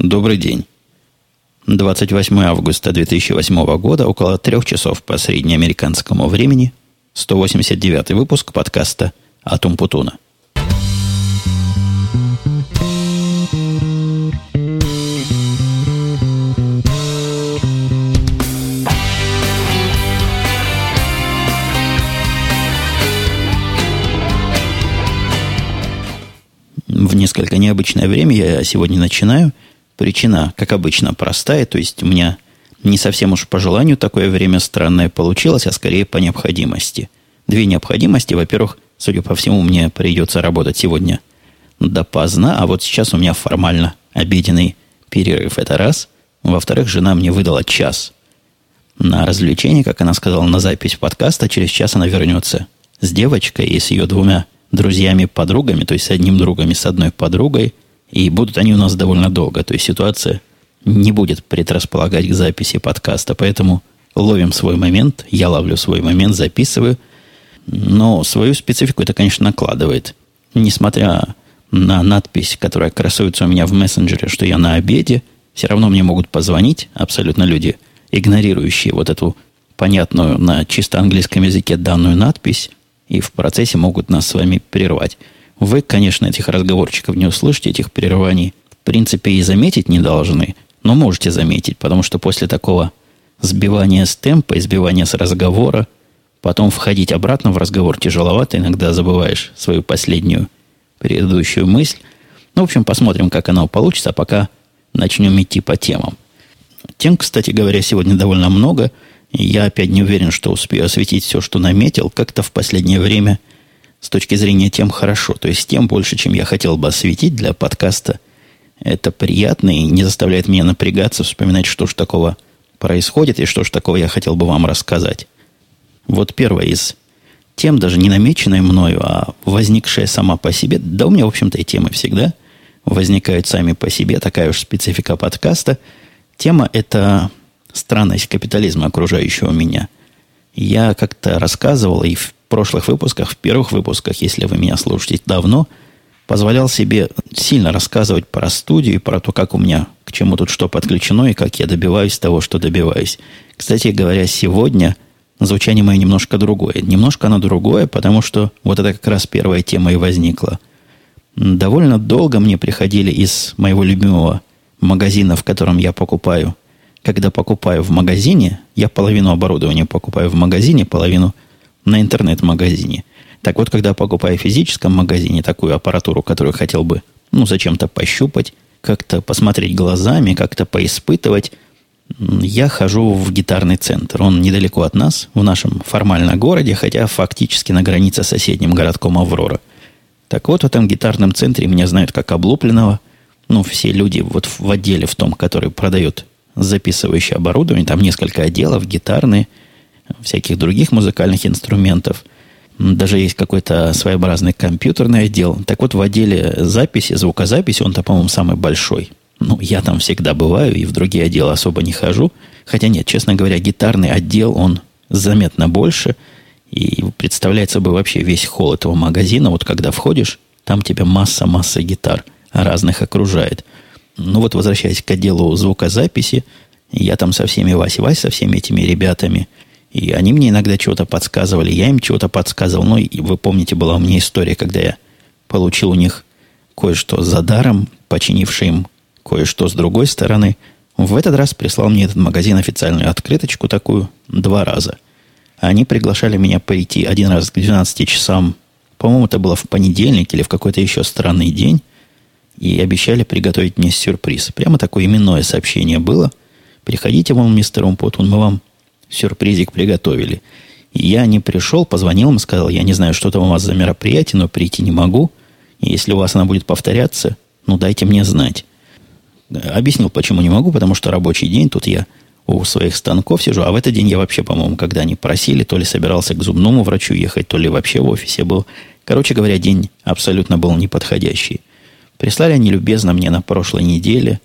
Добрый день. 28 августа 2008 года, около трех часов по среднеамериканскому времени, 189 выпуск подкаста «Атум Путуна». В несколько необычное время я сегодня начинаю – Причина, как обычно, простая, то есть у меня не совсем уж по желанию такое время странное получилось, а скорее по необходимости. Две необходимости. Во-первых, судя по всему, мне придется работать сегодня допоздна, а вот сейчас у меня формально обеденный перерыв. Это раз. Во-вторых, жена мне выдала час на развлечение, как она сказала, на запись подкаста. Через час она вернется с девочкой и с ее двумя друзьями-подругами, то есть с одним другом и с одной подругой – и будут они у нас довольно долго. То есть ситуация не будет предрасполагать к записи подкаста. Поэтому ловим свой момент. Я ловлю свой момент, записываю. Но свою специфику это, конечно, накладывает. Несмотря на надпись, которая красуется у меня в мессенджере, что я на обеде, все равно мне могут позвонить абсолютно люди, игнорирующие вот эту понятную на чисто английском языке данную надпись, и в процессе могут нас с вами прервать. Вы, конечно, этих разговорчиков не услышите, этих прерываний. В принципе, и заметить не должны, но можете заметить, потому что после такого сбивания с темпа и сбивания с разговора, потом входить обратно в разговор тяжеловато, иногда забываешь свою последнюю предыдущую мысль. Ну, в общем, посмотрим, как оно получится, а пока начнем идти по темам. Тем, кстати говоря, сегодня довольно много. Я опять не уверен, что успею осветить все, что наметил. Как-то в последнее время – с точки зрения тем хорошо. То есть тем больше, чем я хотел бы осветить для подкаста. Это приятно и не заставляет меня напрягаться, вспоминать, что же такого происходит и что же такого я хотел бы вам рассказать. Вот первая из тем, даже не намеченная мною, а возникшая сама по себе. Да у меня, в общем-то, и темы всегда возникают сами по себе. Такая уж специфика подкаста. Тема – это странность капитализма, окружающего меня. Я как-то рассказывал и в прошлых выпусках, в первых выпусках, если вы меня слушаете давно, позволял себе сильно рассказывать про студию и про то, как у меня к чему тут что подключено и как я добиваюсь того, что добиваюсь. Кстати говоря, сегодня звучание мое немножко другое. Немножко оно другое, потому что вот это как раз первая тема и возникла. Довольно долго мне приходили из моего любимого магазина, в котором я покупаю. Когда покупаю в магазине, я половину оборудования покупаю в магазине, половину – на интернет-магазине. Так вот, когда покупаю в физическом магазине такую аппаратуру, которую хотел бы, ну, зачем-то пощупать, как-то посмотреть глазами, как-то поиспытывать, я хожу в гитарный центр. Он недалеко от нас, в нашем формально городе, хотя фактически на границе с соседним городком Аврора. Так вот, в этом гитарном центре меня знают как облупленного. Ну, все люди вот в отделе в том, который продает записывающее оборудование, там несколько отделов, гитарные – всяких других музыкальных инструментов. Даже есть какой-то своеобразный компьютерный отдел. Так вот, в отделе записи, звукозаписи, он-то, по-моему, самый большой. Ну, я там всегда бываю и в другие отделы особо не хожу. Хотя нет, честно говоря, гитарный отдел, он заметно больше. И представляет собой вообще весь холл этого магазина. Вот когда входишь, там тебя масса-масса гитар разных окружает. Ну вот, возвращаясь к отделу звукозаписи, я там со всеми Вась-Вась, со всеми этими ребятами – и они мне иногда чего-то подсказывали, я им чего-то подсказывал. Ну, и вы помните, была у меня история, когда я получил у них кое-что за даром, починивший им кое-что с другой стороны. В этот раз прислал мне этот магазин официальную открыточку такую два раза. Они приглашали меня пойти один раз к 12 часам. По-моему, это было в понедельник или в какой-то еще странный день. И обещали приготовить мне сюрприз. Прямо такое именное сообщение было. Приходите, вам, мистер Умпутун, мы вам сюрпризик приготовили. Я не пришел, позвонил им, сказал, я не знаю, что там у вас за мероприятие, но прийти не могу. Если у вас она будет повторяться, ну, дайте мне знать. Объяснил, почему не могу, потому что рабочий день, тут я у своих станков сижу, а в этот день я вообще, по-моему, когда они просили, то ли собирался к зубному врачу ехать, то ли вообще в офисе был. Короче говоря, день абсолютно был неподходящий. Прислали они любезно мне на прошлой неделе,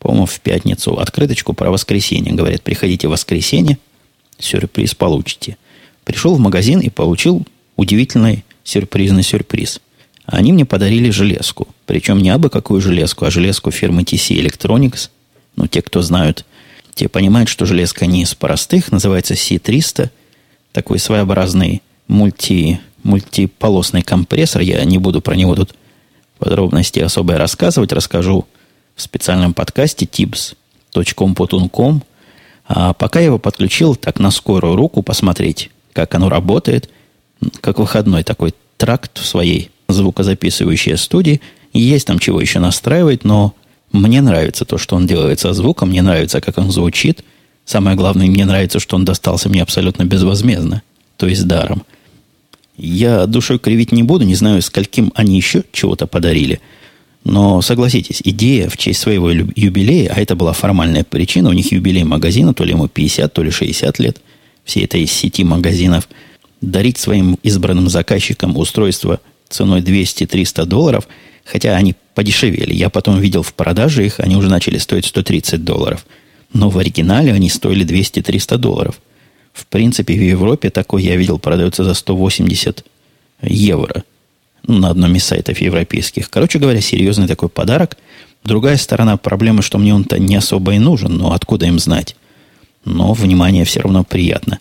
по-моему, в пятницу, открыточку про воскресенье. Говорят, приходите в воскресенье, сюрприз получите. Пришел в магазин и получил удивительный сюрпризный сюрприз. Они мне подарили железку. Причем не абы какую железку, а железку фирмы TC Electronics. Ну, те, кто знают, те понимают, что железка не из простых, называется C300. Такой своеобразный мульти, мультиполосный компрессор. Я не буду про него тут подробности особо рассказывать. Расскажу в специальном подкасте tips.com.com. А пока я его подключил так на скорую руку посмотреть, как оно работает, как выходной такой тракт в своей звукозаписывающей студии. Есть там чего еще настраивать, но мне нравится то, что он делает со звуком, мне нравится, как он звучит. Самое главное, мне нравится, что он достался мне абсолютно безвозмездно, то есть даром. Я душой кривить не буду, не знаю, скольким они еще чего-то подарили – но согласитесь, идея в честь своего юбилея, а это была формальная причина, у них юбилей магазина, то ли ему 50, то ли 60 лет, все это из сети магазинов, дарить своим избранным заказчикам устройство ценой 200-300 долларов, хотя они подешевели. Я потом видел в продаже их, они уже начали стоить 130 долларов. Но в оригинале они стоили 200-300 долларов. В принципе, в Европе такой я видел продается за 180 евро – на одном из сайтов европейских. Короче говоря, серьезный такой подарок. Другая сторона проблемы, что мне он-то не особо и нужен, но откуда им знать? Но внимание все равно приятно.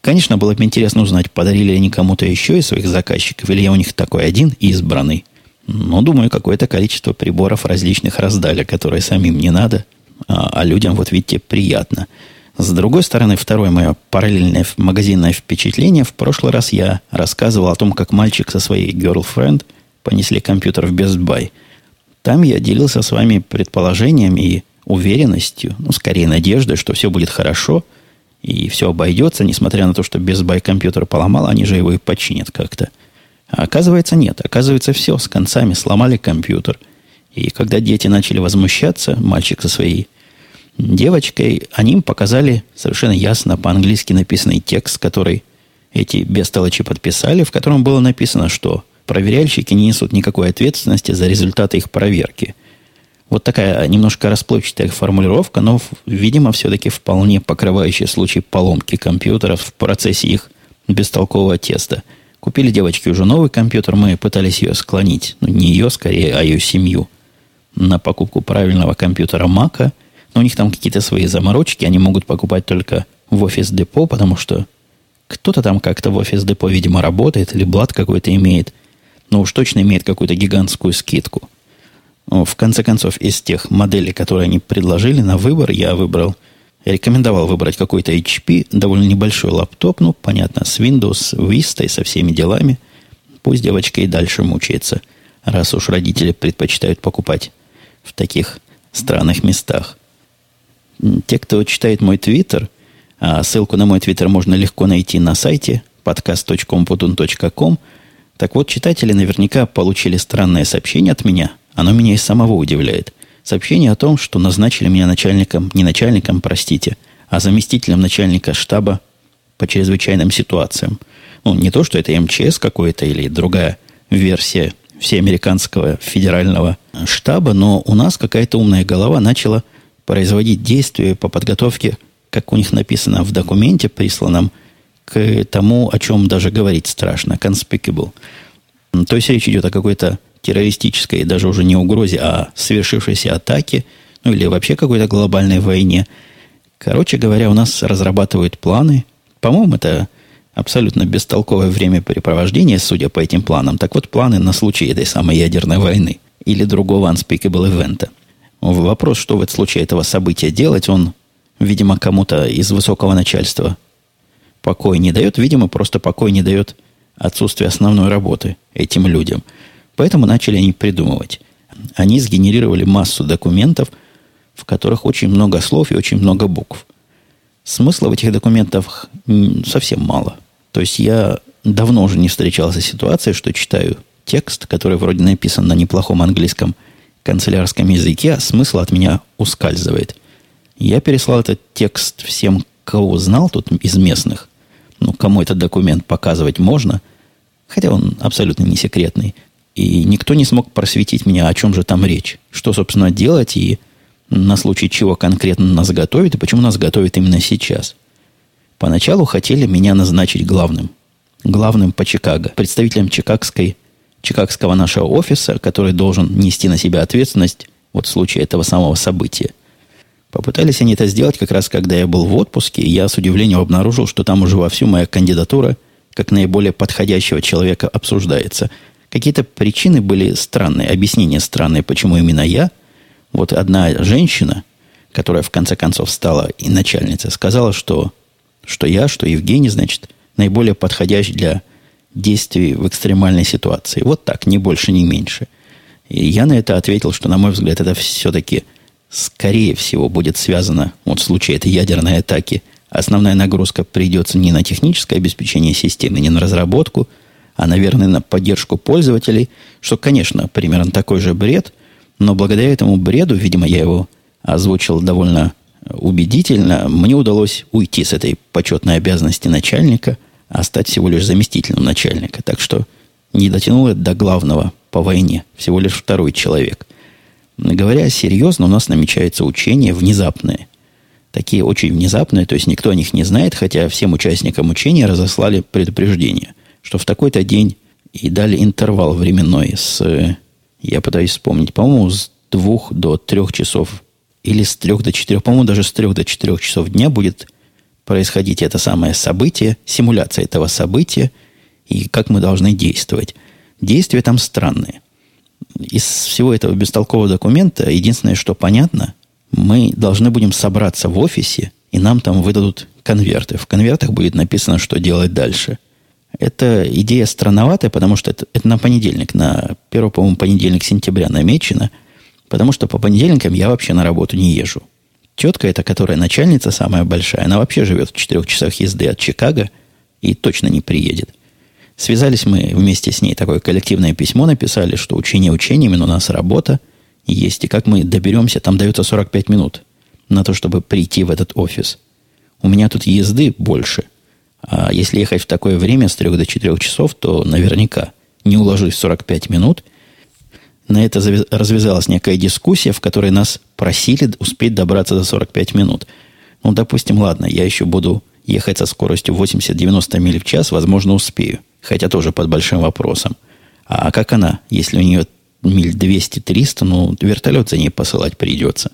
Конечно, было бы интересно узнать, подарили они кому-то еще из своих заказчиков, или я у них такой один избранный. Но, думаю, какое-то количество приборов различных раздали, которые самим не надо, а, а людям, вот видите, приятно – с другой стороны, второе мое параллельное магазинное впечатление. В прошлый раз я рассказывал о том, как мальчик со своей girlfriend понесли компьютер в Best Buy. Там я делился с вами предположением и уверенностью, ну, скорее надеждой, что все будет хорошо и все обойдется, несмотря на то, что Best Buy компьютер поломал, они же его и починят как-то. А оказывается, нет. Оказывается, все, с концами сломали компьютер. И когда дети начали возмущаться, мальчик со своей девочкой, они им показали совершенно ясно по-английски написанный текст, который эти бестолочи подписали, в котором было написано, что проверяльщики не несут никакой ответственности за результаты их проверки. Вот такая немножко расплывчатая формулировка, но, видимо, все-таки вполне покрывающая случай поломки компьютеров в процессе их бестолкового теста. Купили девочки уже новый компьютер, мы пытались ее склонить, ну, не ее скорее, а ее семью, на покупку правильного компьютера Мака – но у них там какие-то свои заморочки, они могут покупать только в офис-депо, потому что кто-то там как-то в офис-депо, видимо, работает, или блат какой-то имеет, но уж точно имеет какую-то гигантскую скидку. Но, в конце концов, из тех моделей, которые они предложили на выбор, я выбрал, рекомендовал выбрать какой-то HP, довольно небольшой лаптоп, ну, понятно, с Windows, Vista и со всеми делами. Пусть девочка и дальше мучается, раз уж родители предпочитают покупать в таких странных местах. Те, кто читает мой твиттер, а ссылку на мой твиттер можно легко найти на сайте podcast.computun.com. Так вот, читатели наверняка получили странное сообщение от меня. Оно меня и самого удивляет. Сообщение о том, что назначили меня начальником, не начальником, простите, а заместителем начальника штаба по чрезвычайным ситуациям. Ну, не то, что это МЧС какой-то или другая версия всеамериканского федерального штаба, но у нас какая-то умная голова начала производить действия по подготовке, как у них написано в документе, присланном к тому, о чем даже говорить страшно, conspicuable. То есть речь идет о какой-то террористической, даже уже не угрозе, а совершившейся атаке, ну или вообще какой-то глобальной войне. Короче говоря, у нас разрабатывают планы. По-моему, это абсолютно бестолковое времяпрепровождение, судя по этим планам. Так вот, планы на случай этой самой ядерной войны или другого unspeakable event. Вопрос, что в этом случае этого события делать, он, видимо, кому-то из высокого начальства покой не дает. Видимо, просто покой не дает отсутствие основной работы этим людям. Поэтому начали они придумывать. Они сгенерировали массу документов, в которых очень много слов и очень много букв. Смысла в этих документах совсем мало. То есть я давно уже не встречался с ситуацией, что читаю текст, который вроде написан на неплохом английском – канцелярском языке, а смысл от меня ускальзывает. Я переслал этот текст всем, кого знал тут из местных. Ну, кому этот документ показывать можно, хотя он абсолютно не секретный. И никто не смог просветить меня, о чем же там речь. Что, собственно, делать и на случай чего конкретно нас готовят, и почему нас готовят именно сейчас. Поначалу хотели меня назначить главным. Главным по Чикаго, представителем чикагской чикагского нашего офиса, который должен нести на себя ответственность вот в случае этого самого события. Попытались они это сделать как раз, когда я был в отпуске, и я с удивлением обнаружил, что там уже вовсю моя кандидатура как наиболее подходящего человека обсуждается. Какие-то причины были странные, объяснения странные, почему именно я. Вот одна женщина, которая в конце концов стала и начальницей, сказала, что, что я, что Евгений, значит, наиболее подходящий для действий в экстремальной ситуации. Вот так, ни больше, ни меньше. И я на это ответил, что, на мой взгляд, это все-таки скорее всего будет связано, вот в случае этой ядерной атаки, основная нагрузка придется не на техническое обеспечение системы, не на разработку, а, наверное, на поддержку пользователей, что, конечно, примерно такой же бред, но благодаря этому бреду, видимо, я его озвучил довольно убедительно, мне удалось уйти с этой почетной обязанности начальника, а стать всего лишь заместителем начальника. Так что не дотянул до главного по войне, всего лишь второй человек – Говоря серьезно, у нас намечается учение внезапное. Такие очень внезапные, то есть никто о них не знает, хотя всем участникам учения разослали предупреждение, что в такой-то день и дали интервал временной с, я пытаюсь вспомнить, по-моему, с двух до трех часов или с трех до четырех, по-моему, даже с трех до четырех часов дня будет происходить это самое событие, симуляция этого события и как мы должны действовать. Действия там странные из всего этого бестолкового документа единственное, что понятно, мы должны будем собраться в офисе, и нам там выдадут конверты. В конвертах будет написано, что делать дальше. Эта идея странноватая, потому что это, это на понедельник, на первый, по-моему, понедельник сентября намечено, потому что по понедельникам я вообще на работу не езжу. Тетка эта, которая начальница самая большая, она вообще живет в четырех часах езды от Чикаго и точно не приедет. Связались мы вместе с ней, такое коллективное письмо написали, что учение учениями, но у нас работа есть. И как мы доберемся, там дается 45 минут на то, чтобы прийти в этот офис. У меня тут езды больше. А если ехать в такое время с 3 до 4 часов, то наверняка не уложусь в 45 минут. На это развязалась некая дискуссия, в которой нас просили успеть добраться за 45 минут. Ну, допустим, ладно, я еще буду ехать со скоростью 80-90 миль в час, возможно, успею хотя тоже под большим вопросом. А как она, если у нее миль 200-300, ну, вертолет за ней посылать придется.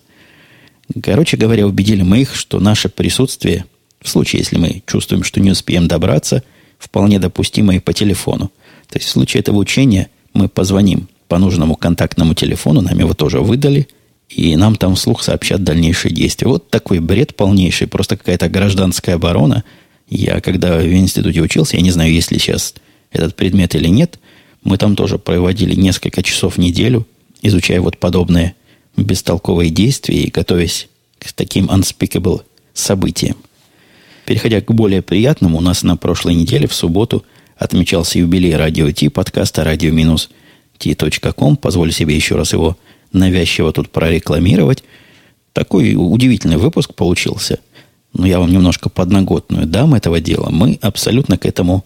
Короче говоря, убедили мы их, что наше присутствие, в случае, если мы чувствуем, что не успеем добраться, вполне допустимо и по телефону. То есть в случае этого учения мы позвоним по нужному контактному телефону, нам его тоже выдали, и нам там вслух сообщат дальнейшие действия. Вот такой бред полнейший, просто какая-то гражданская оборона – я, когда в институте учился, я не знаю, есть ли сейчас этот предмет или нет, мы там тоже проводили несколько часов в неделю, изучая вот подобные бестолковые действия и готовясь к таким unspeakable событиям. Переходя к более приятному, у нас на прошлой неделе, в субботу, отмечался юбилей радио Ти, подкаста радио-ти.ком. Позволю себе еще раз его навязчиво тут прорекламировать. Такой удивительный выпуск получился – ну, я вам немножко подноготную дам этого дела, мы абсолютно к этому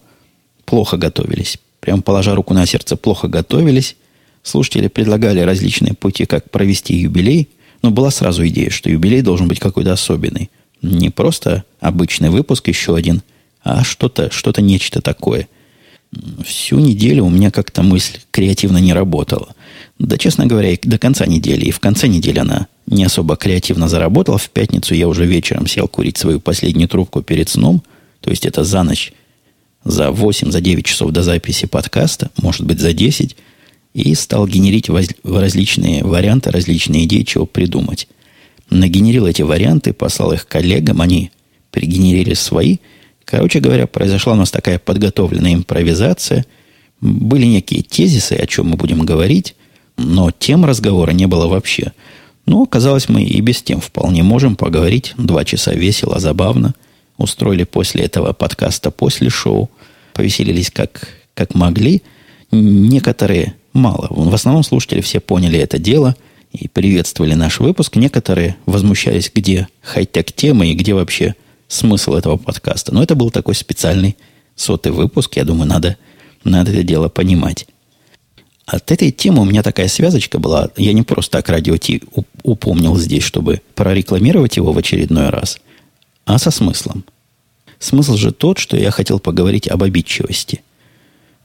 плохо готовились. Прям положа руку на сердце, плохо готовились. Слушатели предлагали различные пути, как провести юбилей. Но была сразу идея, что юбилей должен быть какой-то особенный. Не просто обычный выпуск, еще один, а что-то, что-то нечто такое. Всю неделю у меня как-то мысль креативно не работала. Да, честно говоря, и до конца недели, и в конце недели она не особо креативно заработал. В пятницу я уже вечером сел курить свою последнюю трубку перед сном. То есть это за ночь, за 8, за 9 часов до записи подкаста, может быть, за 10. И стал генерить различные варианты, различные идеи, чего придумать. Нагенерил эти варианты, послал их коллегам, они пригенерили свои. Короче говоря, произошла у нас такая подготовленная импровизация. Были некие тезисы, о чем мы будем говорить, но тем разговора не было вообще – но, казалось, мы и без тем вполне можем поговорить. Два часа весело, забавно. Устроили после этого подкаста, после шоу. Повеселились как, как могли. Некоторые, мало, в основном слушатели все поняли это дело и приветствовали наш выпуск. Некоторые возмущались, где хай-тек темы и где вообще смысл этого подкаста. Но это был такой специальный сотый выпуск. Я думаю, надо, надо это дело понимать. От этой темы у меня такая связочка была. Я не просто так радио Ти упомнил здесь, чтобы прорекламировать его в очередной раз, а со смыслом. Смысл же тот, что я хотел поговорить об обидчивости.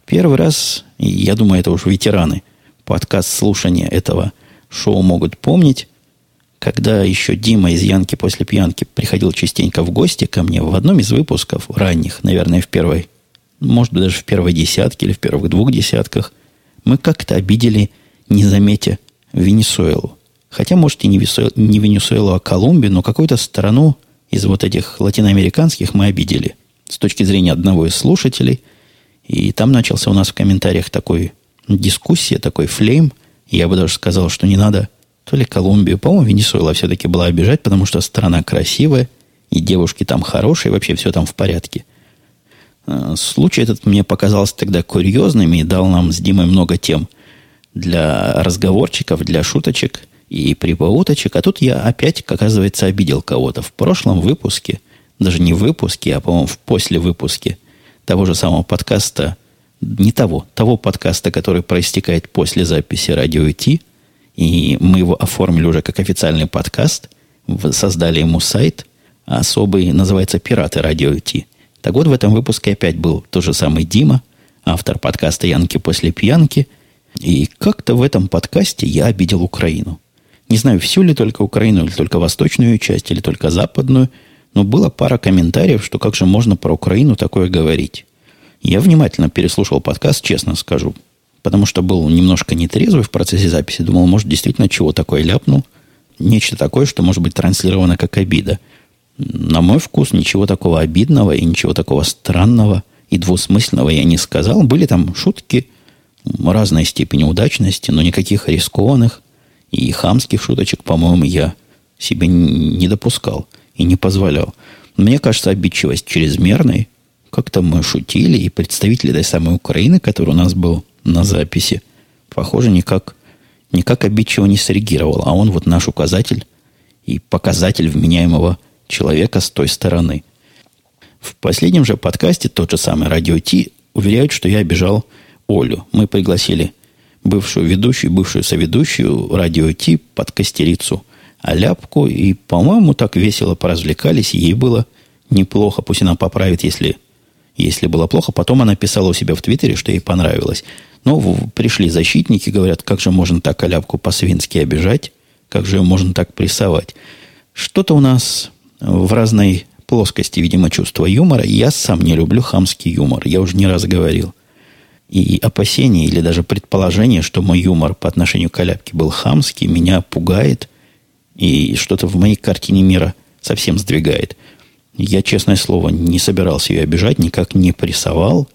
Первый раз, я думаю, это уж ветераны подкаст слушания этого шоу могут помнить, когда еще Дима из Янки после пьянки приходил частенько в гости ко мне в одном из выпусков ранних, наверное, в первой, может быть, даже в первой десятке или в первых двух десятках, мы как-то обидели, не заметя, Венесуэлу. Хотя, может, и не, не Венесуэлу, а Колумбию, но какую-то страну из вот этих латиноамериканских мы обидели. С точки зрения одного из слушателей. И там начался у нас в комментариях такой дискуссия, такой флейм. Я бы даже сказал, что не надо то ли Колумбию, по-моему, Венесуэла все-таки была обижать, потому что страна красивая, и девушки там хорошие, вообще все там в порядке. Э, случай этот мне показался тогда курьезным и дал нам с Димой много тем для разговорчиков, для шуточек и прибауточек. А тут я опять, оказывается, обидел кого-то. В прошлом выпуске, даже не в выпуске, а, по-моему, в после выпуске того же самого подкаста не того, того подкаста, который проистекает после записи радио Ти, и мы его оформили уже как официальный подкаст, создали ему сайт, особый, называется «Пираты радио Ти». Так вот, в этом выпуске опять был тот же самый Дима, автор подкаста «Янки после пьянки», и как-то в этом подкасте я обидел Украину. Не знаю, всю ли только Украину, или только восточную часть, или только западную, но было пара комментариев, что как же можно про Украину такое говорить. Я внимательно переслушал подкаст, честно скажу, потому что был немножко нетрезвый в процессе записи. Думал, может, действительно чего такое ляпнул. Нечто такое, что может быть транслировано как обида. На мой вкус ничего такого обидного и ничего такого странного и двусмысленного я не сказал. Были там шутки разной степени удачности, но никаких рискованных и хамских шуточек, по-моему, я себе не допускал и не позволял. Мне кажется, обидчивость чрезмерной как-то мы шутили, и представитель этой самой Украины, который у нас был на записи, похоже, никак, никак обидчиво не среагировал. А он вот наш указатель и показатель вменяемого человека с той стороны. В последнем же подкасте тот же самый Радио Ти уверяют, что я обижал Олю. Мы пригласили бывшую ведущую, бывшую соведущую Радио Ти под костерицу Аляпку, и, по-моему, так весело поразвлекались, ей было неплохо. Пусть она поправит, если если было плохо. Потом она писала у себя в Твиттере, что ей понравилось. Но пришли защитники, говорят, как же можно так коляпку по-свински обижать, как же ее можно так прессовать. Что-то у нас в разной плоскости, видимо, чувства юмора. Я сам не люблю хамский юмор, я уже не раз говорил. И опасение или даже предположение, что мой юмор по отношению к коляпке был хамский, меня пугает и что-то в моей картине мира совсем сдвигает. Я, честное слово, не собирался ее обижать, никак не прессовал.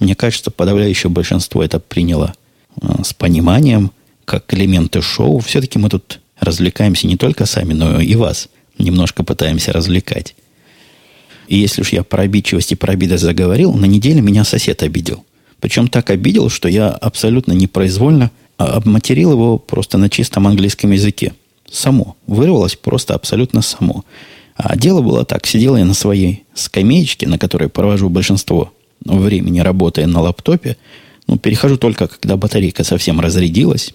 Мне кажется, подавляющее большинство это приняло э, с пониманием, как элементы шоу. Все-таки мы тут развлекаемся не только сами, но и вас немножко пытаемся развлекать. И если уж я про обидчивость и про обиды заговорил, на неделе меня сосед обидел. Причем так обидел, что я абсолютно непроизвольно обматерил его просто на чистом английском языке. Само. Вырвалось просто абсолютно само. А дело было так. Сидел я на своей скамеечке, на которой провожу большинство времени, работая на лаптопе. Ну, перехожу только, когда батарейка совсем разрядилась.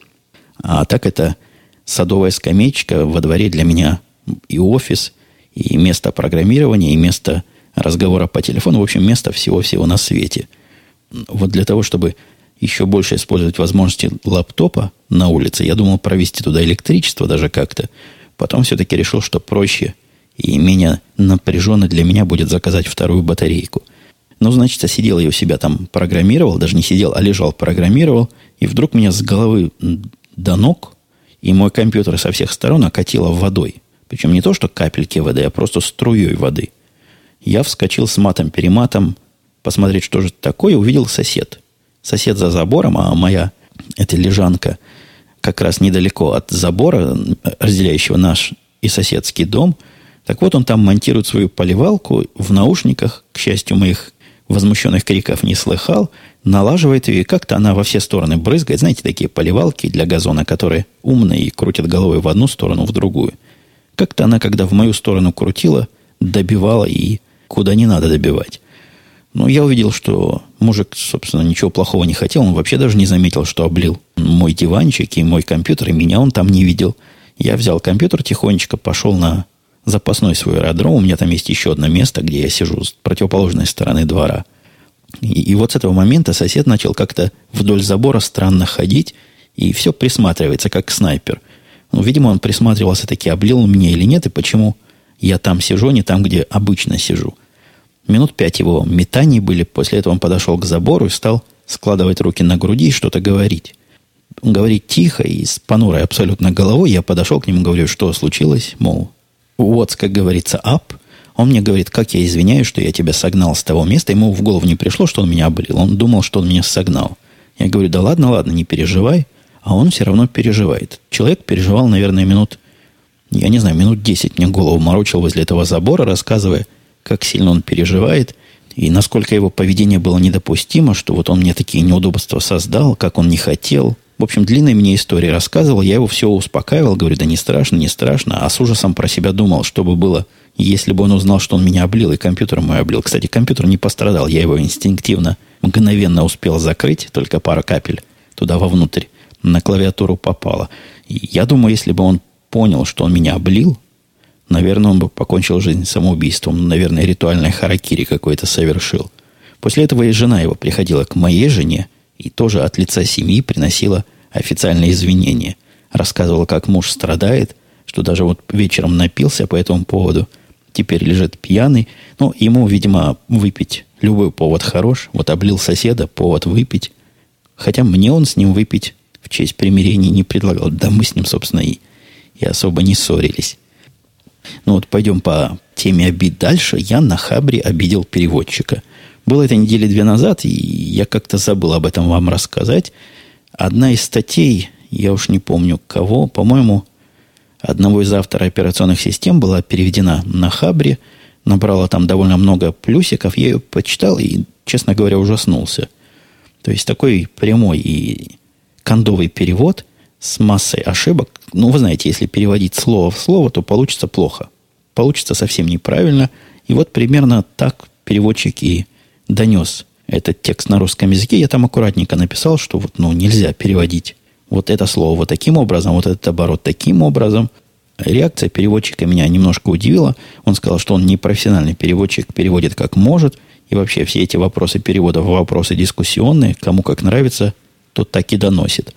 А так это садовая скамеечка во дворе для меня и офис, и место программирования, и место разговора по телефону. В общем, место всего-всего на свете. Вот для того, чтобы еще больше использовать возможности лаптопа на улице, я думал провести туда электричество даже как-то. Потом все-таки решил, что проще – и менее напряженно для меня будет заказать вторую батарейку. Ну, значит, сидел я у себя там, программировал, даже не сидел, а лежал, программировал, и вдруг меня с головы до ног, и мой компьютер со всех сторон окатило водой. Причем не то, что капельки воды, а просто струей воды. Я вскочил с матом-перематом, посмотреть, что же это такое, увидел сосед. Сосед за забором, а моя, эта лежанка, как раз недалеко от забора, разделяющего наш и соседский дом – так вот, он там монтирует свою поливалку в наушниках, к счастью, моих возмущенных криков не слыхал, налаживает ее, и как-то она во все стороны брызгает. Знаете, такие поливалки для газона, которые умные и крутят головой в одну сторону, в другую. Как-то она, когда в мою сторону крутила, добивала и куда не надо добивать. Но я увидел, что мужик, собственно, ничего плохого не хотел. Он вообще даже не заметил, что облил мой диванчик и мой компьютер, и меня он там не видел. Я взял компьютер тихонечко, пошел на запасной свой аэродром. У меня там есть еще одно место, где я сижу с противоположной стороны двора. И, и вот с этого момента сосед начал как-то вдоль забора странно ходить, и все присматривается, как снайпер. Ну, видимо, он присматривался таки, облил мне или нет, и почему я там сижу, а не там, где обычно сижу. Минут пять его метаний были, после этого он подошел к забору и стал складывать руки на груди и что-то говорить. Он говорит тихо и с понурой абсолютно головой. Я подошел к нему, говорю, что случилось, мол, вот, как говорится, up. Он мне говорит, как я извиняюсь, что я тебя согнал с того места. Ему в голову не пришло, что он меня облил. Он думал, что он меня согнал. Я говорю, да ладно, ладно, не переживай. А он все равно переживает. Человек переживал, наверное, минут, я не знаю, минут 10 мне голову морочил возле этого забора, рассказывая, как сильно он переживает, и насколько его поведение было недопустимо, что вот он мне такие неудобства создал, как он не хотел. В общем, длинная мне история рассказывал, я его все успокаивал, говорю, да не страшно, не страшно, а с ужасом про себя думал, что бы было, если бы он узнал, что он меня облил, и компьютер мой облил. Кстати, компьютер не пострадал, я его инстинктивно, мгновенно успел закрыть, только пара капель туда вовнутрь на клавиатуру попало. И я думаю, если бы он понял, что он меня облил, наверное, он бы покончил жизнь самоубийством. Наверное, ритуальное харакири какое-то совершил. После этого и жена его приходила к моей жене и тоже от лица семьи приносила официальные извинения. Рассказывала, как муж страдает, что даже вот вечером напился по этому поводу, теперь лежит пьяный. Но ему, видимо, выпить любой повод хорош. Вот облил соседа, повод выпить. Хотя мне он с ним выпить в честь примирения не предлагал. Да мы с ним, собственно, и, и особо не ссорились. Ну вот пойдем по теме обид дальше. Я на Хабре обидел переводчика. Было это недели две назад, и я как-то забыл об этом вам рассказать. Одна из статей, я уж не помню кого, по-моему, одного из авторов операционных систем была переведена на Хабре, набрала там довольно много плюсиков. Я ее почитал и, честно говоря, ужаснулся. То есть такой прямой и кондовый перевод с массой ошибок. Ну, вы знаете, если переводить слово в слово, то получится плохо. Получится совсем неправильно. И вот примерно так переводчик и донес этот текст на русском языке. Я там аккуратненько написал, что вот, ну, нельзя переводить вот это слово вот таким образом, вот этот оборот таким образом. Реакция переводчика меня немножко удивила. Он сказал, что он не профессиональный переводчик, переводит как может. И вообще все эти вопросы перевода вопросы дискуссионные. Кому как нравится – тот так и доносит.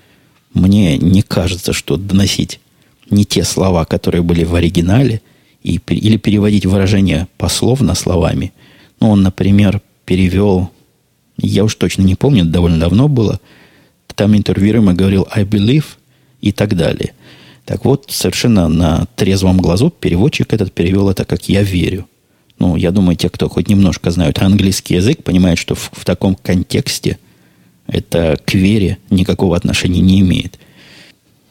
Мне не кажется, что доносить не те слова, которые были в оригинале, и, или переводить выражения пословно словами. Ну, он, например, перевел, я уж точно не помню, довольно давно было, там интервьюируемый говорил «I believe» и так далее. Так вот, совершенно на трезвом глазу переводчик этот перевел это как «я верю». Ну, я думаю, те, кто хоть немножко знают английский язык, понимают, что в, в таком контексте – это к вере никакого отношения не имеет.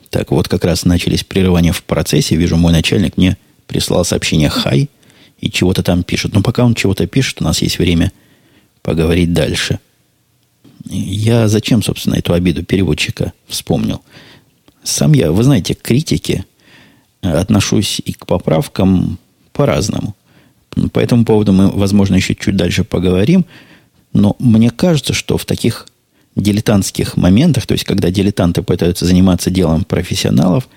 Так вот, как раз начались прерывания в процессе. Вижу, мой начальник мне прислал сообщение «Хай» и чего-то там пишет. Но пока он чего-то пишет, у нас есть время поговорить дальше. Я зачем, собственно, эту обиду переводчика вспомнил? Сам я, вы знаете, к критике отношусь и к поправкам по-разному. По этому поводу мы, возможно, еще чуть дальше поговорим. Но мне кажется, что в таких дилетантских моментах, то есть когда дилетанты пытаются заниматься делом профессионалов,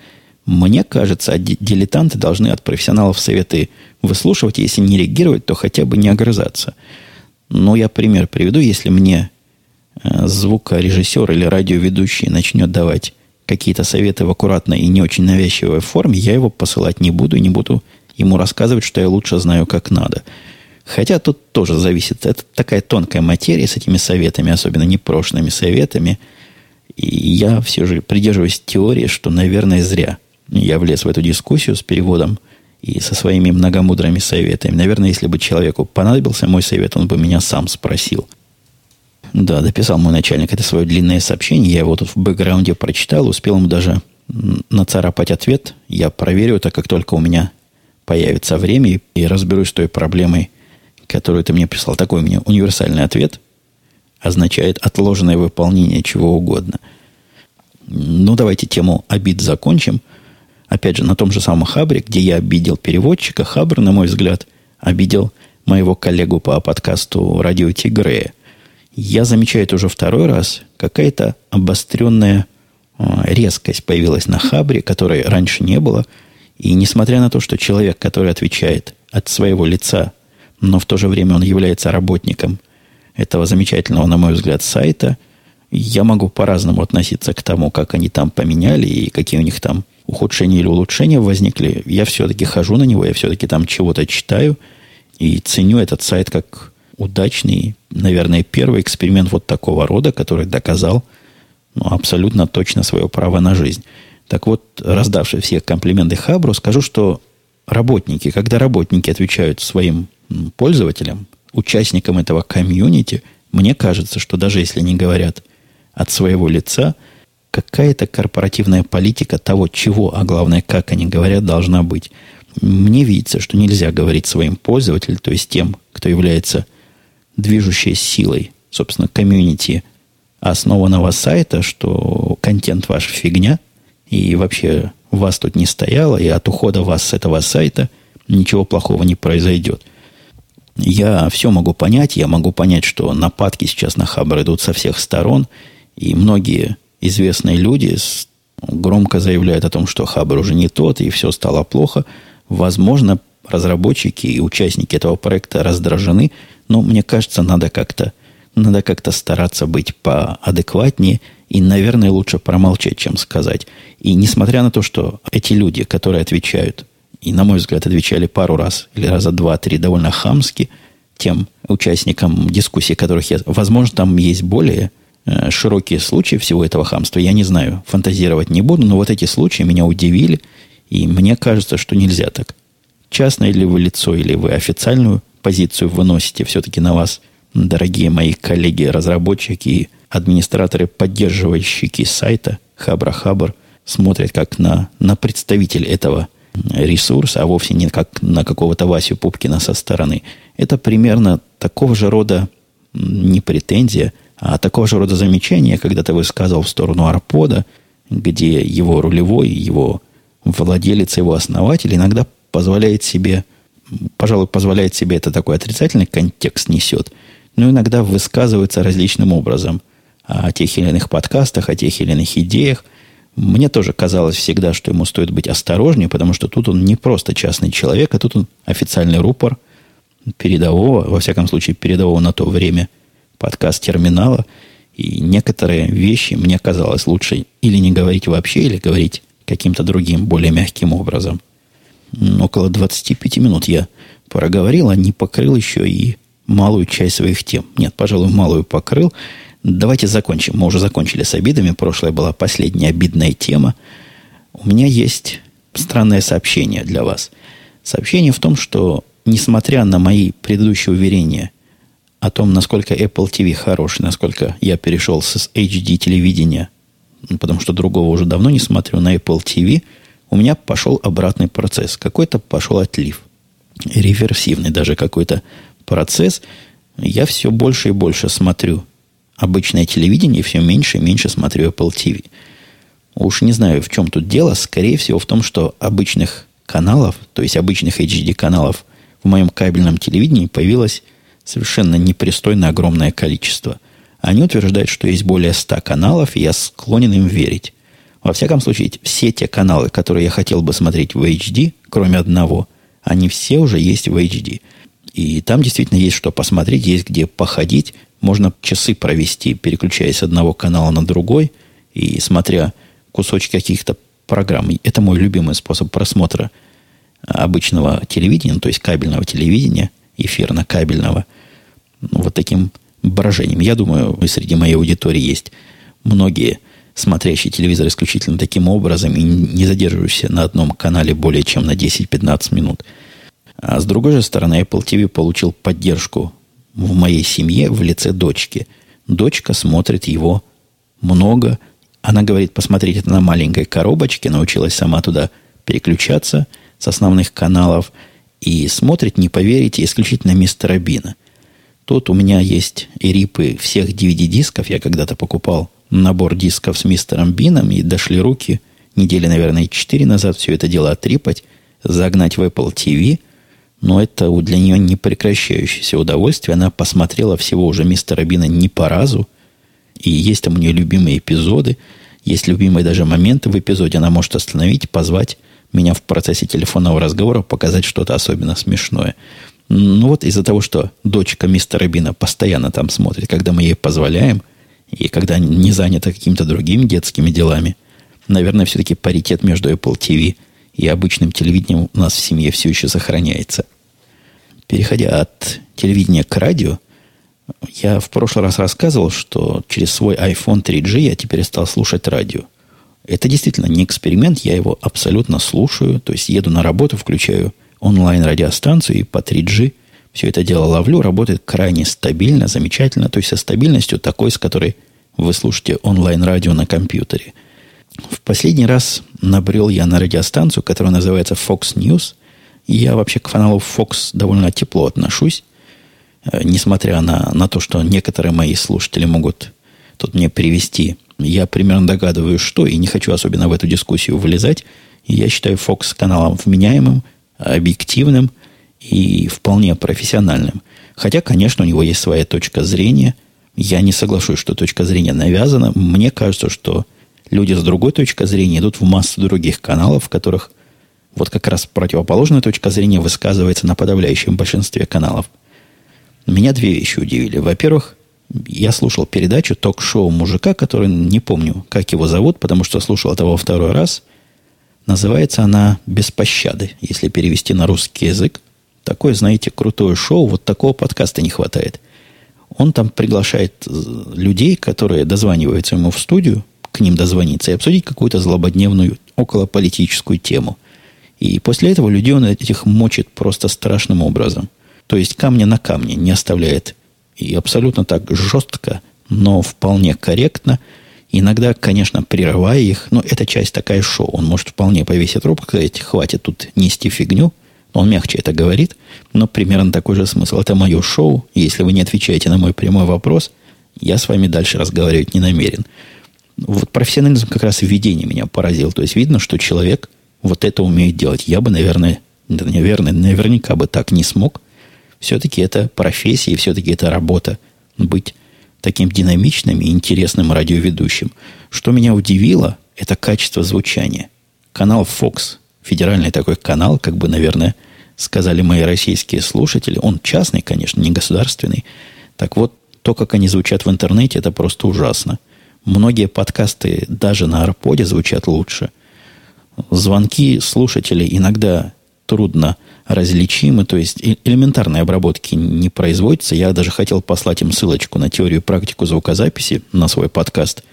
мне кажется, дилетанты должны от профессионалов советы выслушивать, если не реагировать, то хотя бы не огрызаться. Но я пример приведу, если мне э, звукорежиссер или радиоведущий начнет давать какие-то советы в аккуратной и не очень навязчивой форме, я его посылать не буду и не буду ему рассказывать, что я лучше знаю, как надо. Хотя тут тоже зависит. Это такая тонкая материя с этими советами, особенно непрошенными советами. И я все же придерживаюсь теории, что, наверное, зря я влез в эту дискуссию с переводом и со своими многомудрыми советами. Наверное, если бы человеку понадобился мой совет, он бы меня сам спросил. Да, дописал мой начальник это свое длинное сообщение. Я его тут в бэкграунде прочитал, успел ему даже нацарапать ответ. Я проверю это, как только у меня появится время и разберусь с той проблемой, которую ты мне прислал, такой у меня универсальный ответ, означает отложенное выполнение чего угодно. Ну, давайте тему обид закончим. Опять же, на том же самом Хабре, где я обидел переводчика, Хабр, на мой взгляд, обидел моего коллегу по подкасту «Радио Тигрея». Я замечаю это уже второй раз. Какая-то обостренная а, резкость появилась на Хабре, которой раньше не было. И несмотря на то, что человек, который отвечает от своего лица но в то же время он является работником этого замечательного, на мой взгляд, сайта. Я могу по-разному относиться к тому, как они там поменяли и какие у них там ухудшения или улучшения возникли. Я все-таки хожу на него, я все-таки там чего-то читаю и ценю этот сайт как удачный, наверное, первый эксперимент вот такого рода, который доказал ну, абсолютно точно свое право на жизнь. Так вот, раздавший всех комплименты Хабру, скажу, что работники, когда работники отвечают своим пользователям, участникам этого комьюнити, мне кажется, что даже если они говорят от своего лица, какая-то корпоративная политика того, чего, а главное, как они говорят, должна быть. Мне видится, что нельзя говорить своим пользователям, то есть тем, кто является движущей силой, собственно, комьюнити основанного сайта, что контент ваш фигня, и вообще вас тут не стояло, и от ухода вас с этого сайта ничего плохого не произойдет. Я все могу понять, я могу понять, что нападки сейчас на Хабр идут со всех сторон, и многие известные люди громко заявляют о том, что Хабр уже не тот, и все стало плохо. Возможно, разработчики и участники этого проекта раздражены, но мне кажется, надо как-то надо как-то стараться быть поадекватнее и, наверное, лучше промолчать, чем сказать. И несмотря на то, что эти люди, которые отвечают, и, на мой взгляд, отвечали пару раз или раза два-три довольно хамски тем участникам дискуссии, которых я... Возможно, там есть более широкие случаи всего этого хамства. Я не знаю, фантазировать не буду, но вот эти случаи меня удивили, и мне кажется, что нельзя так. Частное ли вы лицо, или вы официальную позицию выносите, все-таки на вас, дорогие мои коллеги-разработчики и администраторы, поддерживающие сайта Хабра Хабр, смотрят как на, на представитель этого ресурс, а вовсе не как на какого-то Васю Пупкина со стороны. Это примерно такого же рода не претензия, а такого же рода замечание, когда ты высказывал в сторону Арпода, где его рулевой, его владелец, его основатель иногда позволяет себе, пожалуй, позволяет себе это такой отрицательный контекст несет, но иногда высказывается различным образом о тех или иных подкастах, о тех или иных идеях – мне тоже казалось всегда, что ему стоит быть осторожнее, потому что тут он не просто частный человек, а тут он официальный рупор передового, во всяком случае, передового на то время подкаст-терминала. И некоторые вещи мне казалось лучше или не говорить вообще, или говорить каким-то другим, более мягким образом. Около 25 минут я проговорил, а не покрыл еще и малую часть своих тем. Нет, пожалуй, малую покрыл. Давайте закончим. Мы уже закончили с обидами. Прошлая была последняя обидная тема. У меня есть странное сообщение для вас. Сообщение в том, что несмотря на мои предыдущие уверения о том, насколько Apple TV хороший, насколько я перешел с HD телевидения, потому что другого уже давно не смотрю на Apple TV, у меня пошел обратный процесс. Какой-то пошел отлив. Реверсивный даже какой-то процесс. Я все больше и больше смотрю обычное телевидение, все меньше и меньше смотрю Apple TV. Уж не знаю, в чем тут дело. Скорее всего, в том, что обычных каналов, то есть обычных HD-каналов в моем кабельном телевидении появилось совершенно непристойно огромное количество. Они утверждают, что есть более 100 каналов, и я склонен им верить. Во всяком случае, все те каналы, которые я хотел бы смотреть в HD, кроме одного, они все уже есть в HD. И там действительно есть что посмотреть, есть где походить, можно часы провести, переключаясь с одного канала на другой и смотря кусочки каких-то программ. Это мой любимый способ просмотра обычного телевидения, то есть кабельного телевидения, эфирно-кабельного. Вот таким брожением. Я думаю, и среди моей аудитории есть многие смотрящие телевизор исключительно таким образом и не задерживающиеся на одном канале более чем на 10-15 минут. А с другой же стороны, Apple TV получил поддержку в моей семье в лице дочки. Дочка смотрит его много. Она говорит, посмотреть это на маленькой коробочке, научилась сама туда переключаться с основных каналов и смотрит, не поверите, исключительно мистера Бина. Тут у меня есть и рипы всех DVD-дисков. Я когда-то покупал набор дисков с мистером Бином, и дошли руки недели, наверное, четыре назад все это дело отрипать, загнать в Apple TV – но это для нее не прекращающееся удовольствие. Она посмотрела всего уже мистера Бина не по разу. И есть там у нее любимые эпизоды. Есть любимые даже моменты в эпизоде. Она может остановить, позвать меня в процессе телефонного разговора, показать что-то особенно смешное. Ну вот из-за того, что дочка мистера Бина постоянно там смотрит, когда мы ей позволяем, и когда не занята какими-то другими детскими делами, наверное, все-таки паритет между Apple TV и обычным телевидением у нас в семье все еще сохраняется. Переходя от телевидения к радио, я в прошлый раз рассказывал, что через свой iPhone 3G я теперь стал слушать радио. Это действительно не эксперимент, я его абсолютно слушаю. То есть еду на работу, включаю онлайн-радиостанцию и по 3G все это дело ловлю. Работает крайне стабильно, замечательно. То есть со стабильностью такой, с которой вы слушаете онлайн-радио на компьютере. В последний раз набрел я на радиостанцию, которая называется Fox News. И я вообще к фаналу Fox довольно тепло отношусь. Э, несмотря на, на то, что некоторые мои слушатели могут тут мне привести, я примерно догадываюсь, что, и не хочу особенно в эту дискуссию вылезать. я считаю Fox каналом вменяемым, объективным и вполне профессиональным. Хотя, конечно, у него есть своя точка зрения. Я не соглашусь, что точка зрения навязана. Мне кажется, что люди с другой точкой зрения идут в массу других каналов, в которых вот как раз противоположная точка зрения высказывается на подавляющем большинстве каналов – меня две вещи удивили. Во-первых, я слушал передачу ток-шоу мужика, который не помню, как его зовут, потому что слушал этого второй раз. Называется она «Без пощады», если перевести на русский язык. Такое, знаете, крутое шоу, вот такого подкаста не хватает. Он там приглашает э, людей, которые дозваниваются ему в студию, к ним дозвониться и обсудить какую-то злободневную околополитическую тему. И после этого людей он этих мочит просто страшным образом – то есть камня на камне не оставляет. И абсолютно так жестко, но вполне корректно. Иногда, конечно, прерывая их, но это часть такая шоу. Он может вполне повесить трубку, сказать, хватит тут нести фигню. Он мягче это говорит, но примерно такой же смысл. Это мое шоу. Если вы не отвечаете на мой прямой вопрос, я с вами дальше разговаривать не намерен. Вот профессионализм как раз введение меня поразил. То есть видно, что человек вот это умеет делать. Я бы, наверное, наверное, наверняка бы так не смог. Все-таки это профессия, все-таки это работа быть таким динамичным и интересным радиоведущим. Что меня удивило, это качество звучания. Канал Fox, федеральный такой канал, как бы, наверное, сказали мои российские слушатели. Он частный, конечно, не государственный. Так вот, то, как они звучат в интернете, это просто ужасно. Многие подкасты даже на Арподе звучат лучше. Звонки слушателей иногда трудно различимы, то есть элементарной обработки не производится. Я даже хотел послать им ссылочку на теорию и практику звукозаписи на свой подкаст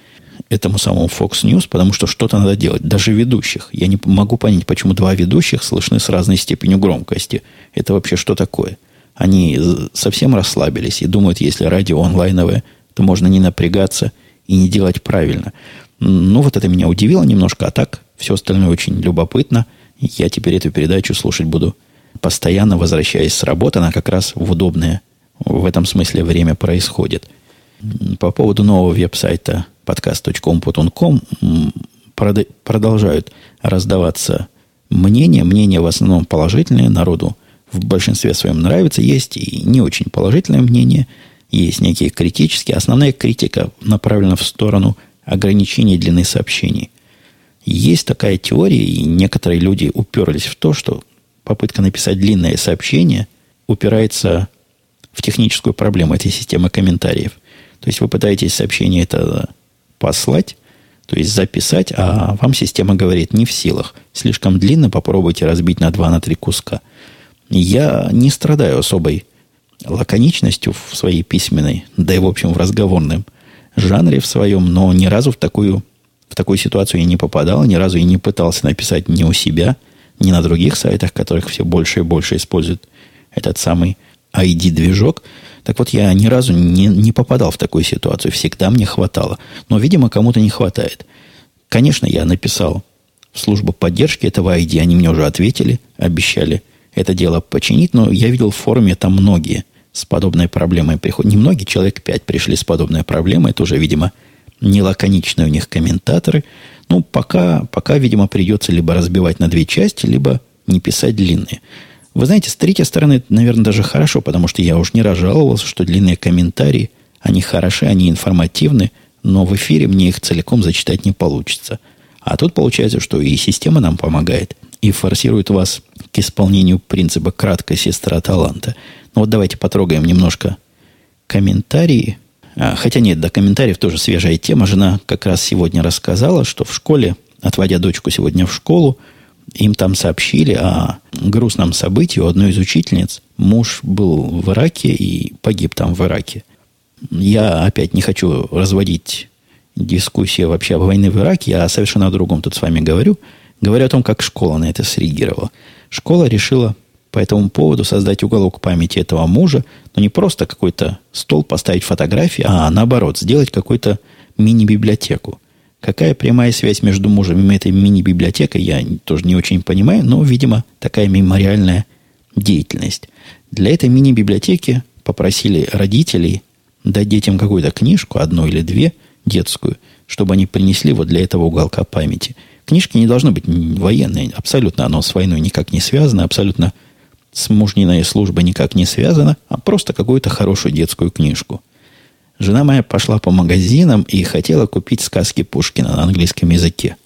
этому самому Fox News, потому что что-то надо делать. Даже ведущих. Я не могу понять, почему два ведущих слышны с разной степенью громкости. Это вообще что такое? Они совсем расслабились и думают, если радио онлайновое, то можно не напрягаться и не делать правильно. Ну, вот это меня удивило немножко, а так все остальное очень любопытно. Я теперь эту передачу слушать буду постоянно возвращаясь с работы, она как раз в удобное в этом смысле время происходит. По поводу нового веб-сайта podcast.com.com продолжают раздаваться мнения. Мнения в основном положительные, народу в большинстве своем нравится. Есть и не очень положительное мнение, есть некие критические. Основная критика направлена в сторону ограничения длины сообщений. Есть такая теория, и некоторые люди уперлись в то, что попытка написать длинное сообщение упирается в техническую проблему этой системы комментариев. То есть вы пытаетесь сообщение это послать, то есть записать, а вам система говорит не в силах. Слишком длинно, попробуйте разбить на два, на три куска. Я не страдаю особой лаконичностью в своей письменной, да и в общем в разговорном жанре в своем, но ни разу в такую, в такую ситуацию я не попадал, ни разу и не пытался написать не у себя – не на других сайтах, которых все больше и больше используют этот самый ID-движок. Так вот, я ни разу не, не попадал в такую ситуацию. Всегда мне хватало. Но, видимо, кому-то не хватает. Конечно, я написал в службу поддержки этого ID. Они мне уже ответили, обещали это дело починить. Но я видел в форуме там многие с подобной проблемой приходят. Не многие, человек пять пришли с подобной проблемой. Это уже, видимо, не лаконичные у них комментаторы – ну, пока, пока, видимо, придется либо разбивать на две части, либо не писать длинные. Вы знаете, с третьей стороны, наверное, даже хорошо, потому что я уж не раз жаловался, что длинные комментарии, они хороши, они информативны, но в эфире мне их целиком зачитать не получится. А тут получается, что и система нам помогает, и форсирует вас к исполнению принципа «краткая сестра таланта». Ну вот давайте потрогаем немножко комментарии. А, хотя нет, до комментариев тоже свежая тема. Жена как раз сегодня рассказала, что в школе, отводя дочку сегодня в школу, им там сообщили о грустном событии у одной из учительниц. Муж был в Ираке и погиб там в Ираке. Я опять не хочу разводить дискуссию вообще о войне в Ираке, я совершенно о другом тут с вами говорю. Говорю о том, как школа на это среагировала. Школа решила по этому поводу создать уголок памяти этого мужа, но не просто какой-то стол поставить фотографии, а наоборот, сделать какую-то мини-библиотеку. Какая прямая связь между мужем и этой мини-библиотекой, я тоже не очень понимаю, но, видимо, такая мемориальная деятельность. Для этой мини-библиотеки попросили родителей дать детям какую-то книжку, одну или две, детскую, чтобы они принесли вот для этого уголка памяти. Книжки не должны быть военные, абсолютно оно с войной никак не связано, абсолютно с мужниной службой никак не связано, а просто какую-то хорошую детскую книжку. Жена моя пошла по магазинам и хотела купить сказки Пушкина на английском языке.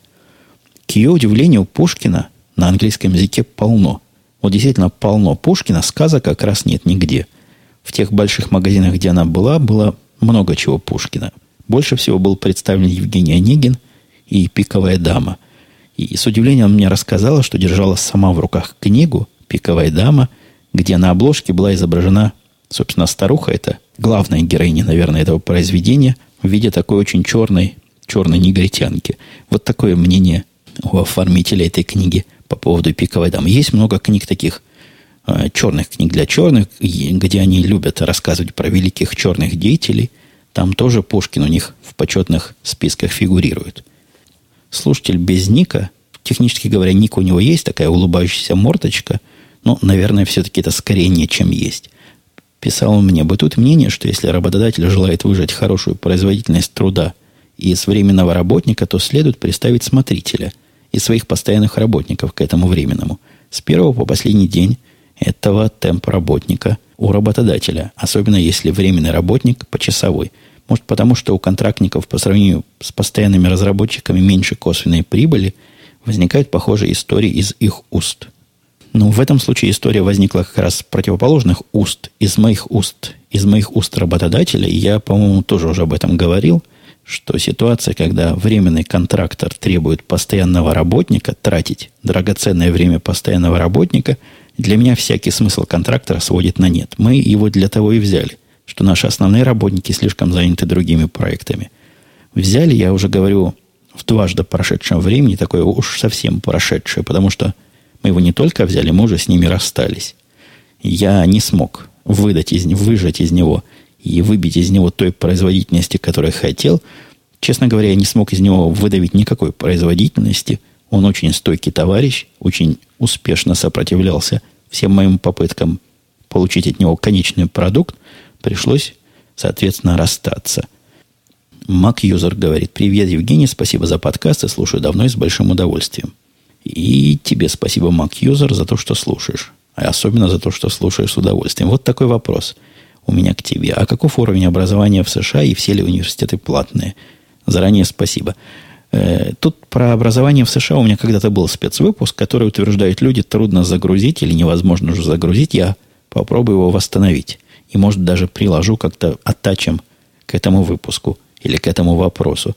К ее удивлению, Пушкина на английском языке полно. Вот действительно полно Пушкина, сказок как раз нет нигде. В тех больших магазинах, где она была, было много чего Пушкина. Больше всего был представлен Евгений Онегин и «Пиковая дама». И с удивлением мне рассказала, что держала сама в руках книгу «Пиковая дама», где на обложке была изображена, собственно, старуха, это главная героиня, наверное, этого произведения, в виде такой очень черной, черной негритянки. Вот такое мнение у оформителя этой книги по поводу «Пиковой дамы». Есть много книг таких, э, черных книг для черных, где они любят рассказывать про великих черных деятелей. Там тоже Пушкин у них в почетных списках фигурирует. Слушатель без ника, технически говоря, ник у него есть, такая улыбающаяся мордочка – ну, наверное, все-таки это скорее не, чем есть. Писал он мне, бытует мнение, что если работодатель желает выжать хорошую производительность труда из временного работника, то следует представить смотрителя и своих постоянных работников к этому временному. С первого по последний день этого темпа работника у работодателя, особенно если временный работник почасовой. Может, потому что у контрактников по сравнению с постоянными разработчиками меньше косвенной прибыли, возникают похожие истории из их уст – ну, в этом случае история возникла как раз с противоположных уст, из моих уст, из моих уст работодателя. И я, по-моему, тоже уже об этом говорил, что ситуация, когда временный контрактор требует постоянного работника, тратить драгоценное время постоянного работника, для меня всякий смысл контрактора сводит на нет. Мы его для того и взяли, что наши основные работники слишком заняты другими проектами. Взяли, я уже говорю, в дважды прошедшем времени, такое уж совсем прошедшее, потому что мы его не только взяли, мы уже с ними расстались. Я не смог выдать из, выжать из него и выбить из него той производительности, которую хотел. Честно говоря, я не смог из него выдавить никакой производительности. Он очень стойкий товарищ, очень успешно сопротивлялся всем моим попыткам получить от него конечный продукт. Пришлось, соответственно, расстаться. Мак-юзер говорит, привет, Евгений, спасибо за подкаст, и слушаю давно и с большим удовольствием. И тебе спасибо, Mac-юзер, за то, что слушаешь. А особенно за то, что слушаешь с удовольствием. Вот такой вопрос у меня к тебе. А каков уровень образования в США и все ли университеты платные? Заранее спасибо. Э, тут про образование в США у меня когда-то был спецвыпуск, который утверждает люди, трудно загрузить или невозможно уже загрузить. Я попробую его восстановить. И, может, даже приложу как-то оттачем к этому выпуску или к этому вопросу.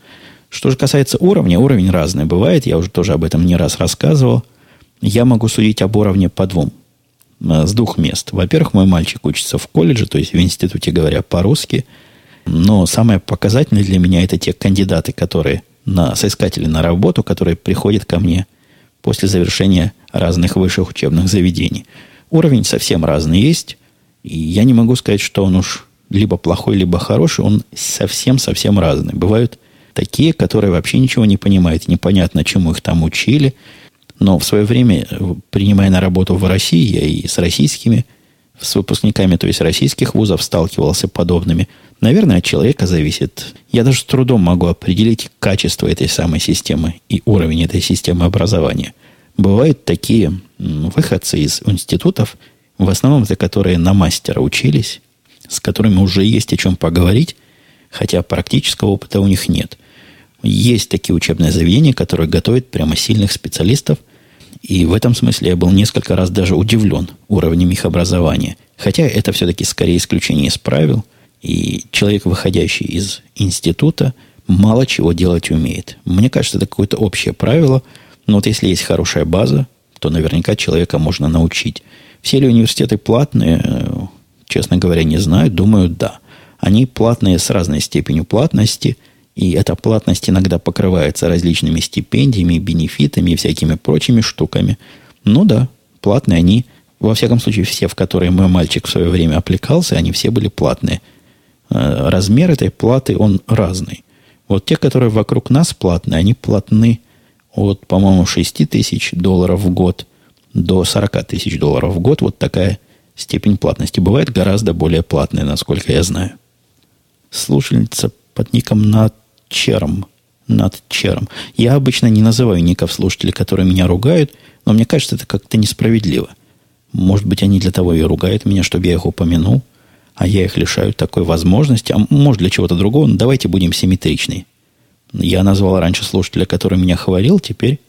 Что же касается уровня, уровень разный бывает. Я уже тоже об этом не раз рассказывал. Я могу судить об уровне по двум. Э, с двух мест. Во-первых, мой мальчик учится в колледже, то есть в институте, говоря по-русски. Но самое показательное для меня это те кандидаты, которые на, соискатели на работу, которые приходят ко мне после завершения разных высших учебных заведений. Уровень совсем разный есть. И я не могу сказать, что он уж либо плохой, либо хороший. Он совсем-совсем разный. Бывают такие, которые вообще ничего не понимают, непонятно, чему их там учили. Но в свое время, принимая на работу в России, я и с российскими, с выпускниками, то есть российских вузов, сталкивался подобными. Наверное, от человека зависит. Я даже с трудом могу определить качество этой самой системы и уровень этой системы образования. Бывают такие выходцы из институтов, в основном за которые на мастера учились, с которыми уже есть о чем поговорить, хотя практического опыта у них нет. Есть такие учебные заведения, которые готовят прямо сильных специалистов. И в этом смысле я был несколько раз даже удивлен уровнем их образования. Хотя это все-таки скорее исключение из правил. И человек, выходящий из института, мало чего делать умеет. Мне кажется, это какое-то общее правило. Но вот если есть хорошая база, то наверняка человека можно научить. Все ли университеты платные? Честно говоря, не знаю. Думаю, да. Они платные с разной степенью платности – и эта платность иногда покрывается различными стипендиями, бенефитами и всякими прочими штуками. Ну да, платные они, во всяком случае, все, в которые мой мальчик в свое время аппликался, они все были платные. Э, размер этой платы, он разный. Вот те, которые вокруг нас платные, они платны от, по-моему, 6 тысяч долларов в год до 40 тысяч долларов в год. Вот такая степень платности. Бывает гораздо более платная, насколько я знаю. Слушательница под ником Нат черм. Над черм. Я обычно не называю ников слушателей, которые меня ругают, но мне кажется, это как-то несправедливо. Может быть, они для того и ругают меня, чтобы я их упомянул, а я их лишаю такой возможности, а может для чего-то другого, но давайте будем симметричны. Я назвал раньше слушателя, который меня хвалил, теперь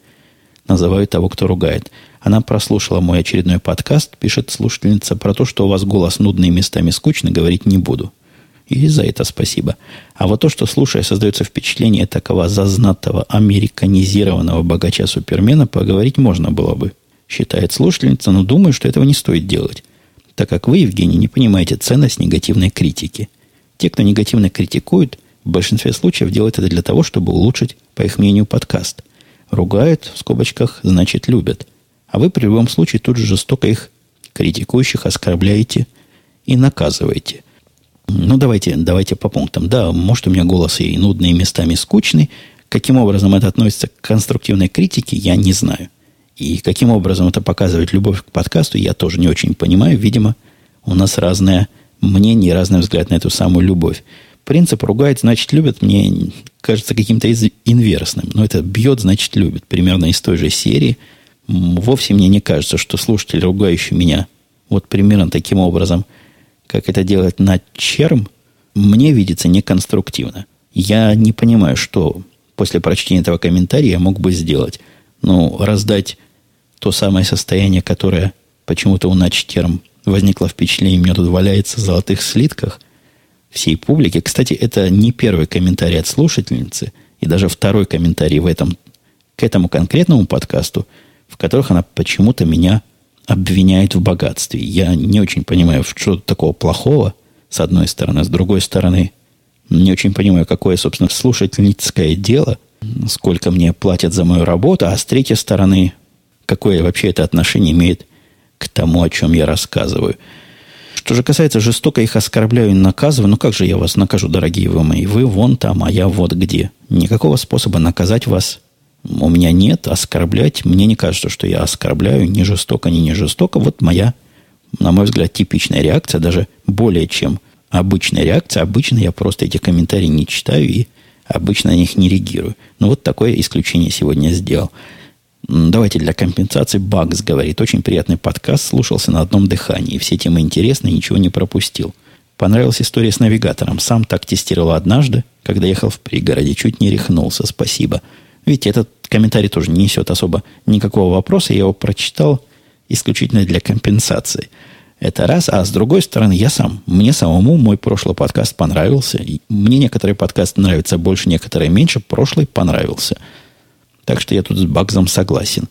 называю того, кто ругает. Она прослушала мой очередной подкаст, пишет слушательница про то, что у вас голос нудный местами скучный, говорить не буду – и за это спасибо. А вот то, что слушая, создается впечатление такого зазнатого, американизированного богача-супермена, поговорить можно было бы, считает слушательница, но думаю, что этого не стоит делать, так как вы, Евгений, не понимаете ценность негативной критики. Те, кто негативно критикует, в большинстве случаев делают это для того, чтобы улучшить, по их мнению, подкаст. Ругают, в скобочках, значит, любят. А вы при любом случае тут же жестоко их критикующих оскорбляете и наказываете. Ну, давайте, давайте по пунктам. Да, может, у меня голос и нудный, и местами скучный. Каким образом это относится к конструктивной критике, я не знаю. И каким образом это показывает любовь к подкасту, я тоже не очень понимаю. Видимо, у нас разное мнение разный взгляд на эту самую любовь. Принцип ругает, значит, любит, мне кажется каким-то инверсным. Но это бьет, значит, любит. Примерно из той же серии. Вовсе мне не кажется, что слушатель, ругающий меня вот примерно таким образом – как это делать на черм, мне видится неконструктивно. Я не понимаю, что после прочтения этого комментария я мог бы сделать. Ну, раздать то самое состояние, которое почему-то у начтерм возникло впечатление, меня тут валяется в золотых слитках всей публике. Кстати, это не первый комментарий от слушательницы, и даже второй комментарий в этом, к этому конкретному подкасту, в которых она почему-то меня обвиняет в богатстве. Я не очень понимаю, что такого плохого, с одной стороны. С другой стороны, не очень понимаю, какое, собственно, слушательницкое дело, сколько мне платят за мою работу, а с третьей стороны, какое вообще это отношение имеет к тому, о чем я рассказываю. Что же касается жестоко их оскорбляю и наказываю, ну как же я вас накажу, дорогие вы мои? Вы вон там, а я вот где. Никакого способа наказать вас у меня нет, оскорблять. Мне не кажется, что я оскорбляю ни жестоко, ни не жестоко. Вот моя, на мой взгляд, типичная реакция, даже более чем обычная реакция. Обычно я просто эти комментарии не читаю и обычно на них не реагирую. Но вот такое исключение сегодня сделал. Давайте для компенсации Багс говорит. Очень приятный подкаст, слушался на одном дыхании. Все темы интересны, ничего не пропустил. Понравилась история с навигатором. Сам так тестировал однажды, когда ехал в пригороде. Чуть не рехнулся. Спасибо. Видите, этот комментарий тоже не несет особо никакого вопроса. Я его прочитал исключительно для компенсации. Это раз. А с другой стороны, я сам, мне самому мой прошлый подкаст понравился. Мне некоторые подкасты нравятся больше, некоторые меньше. Прошлый понравился. Так что я тут с Багзом согласен.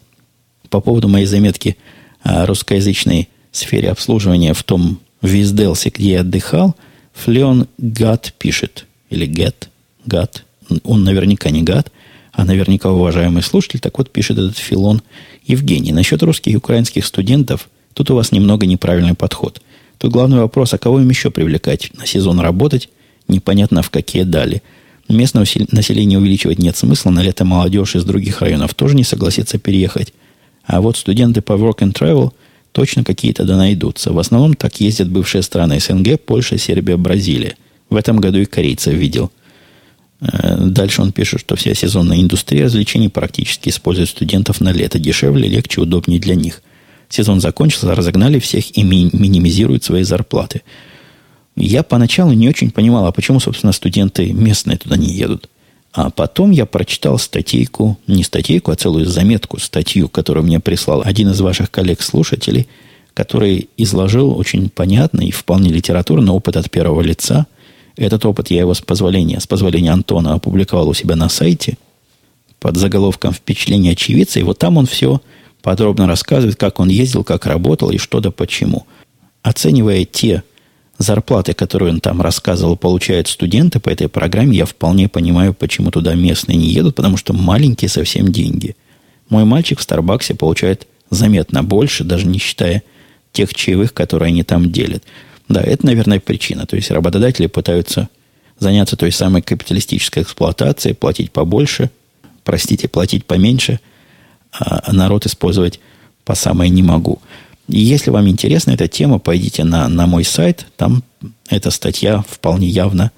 По поводу моей заметки о русскоязычной сфере обслуживания в том Визделсе, где я отдыхал, Флеон Гад пишет. Или Гет. Гад. Он наверняка не Гад а наверняка уважаемый слушатель, так вот пишет этот Филон Евгений. Насчет русских и украинских студентов, тут у вас немного неправильный подход. Тут главный вопрос, а кого им еще привлекать на сезон работать, непонятно в какие дали. Местное население увеличивать нет смысла, на лето молодежь из других районов тоже не согласится переехать. А вот студенты по work and travel точно какие-то да найдутся. В основном так ездят бывшие страны СНГ, Польша, Сербия, Бразилия. В этом году и корейцев видел – дальше он пишет, что вся сезонная индустрия развлечений практически использует студентов на лето. Дешевле, легче, удобнее для них. Сезон закончился, разогнали всех и ми- минимизируют свои зарплаты. Я поначалу не очень понимал, а почему, собственно, студенты местные туда не едут. А потом я прочитал статейку, не статейку, а целую заметку, статью, которую мне прислал один из ваших коллег-слушателей, который изложил очень понятный и вполне литературный опыт от первого лица. Этот опыт я его с позволения, с позволения Антона опубликовал у себя на сайте под заголовком «Впечатление очевидца». И вот там он все подробно рассказывает, как он ездил, как работал и что да почему. Оценивая те зарплаты, которые он там рассказывал, получают студенты по этой программе, я вполне понимаю, почему туда местные не едут, потому что маленькие совсем деньги. Мой мальчик в Старбаксе получает заметно больше, даже не считая тех чаевых, которые они там делят. Да, это, наверное, причина. То есть работодатели пытаются заняться той самой капиталистической эксплуатацией, платить побольше, простите, платить поменьше, а народ использовать по самое не могу. И если вам интересна эта тема, пойдите на, на мой сайт. Там эта статья вполне явно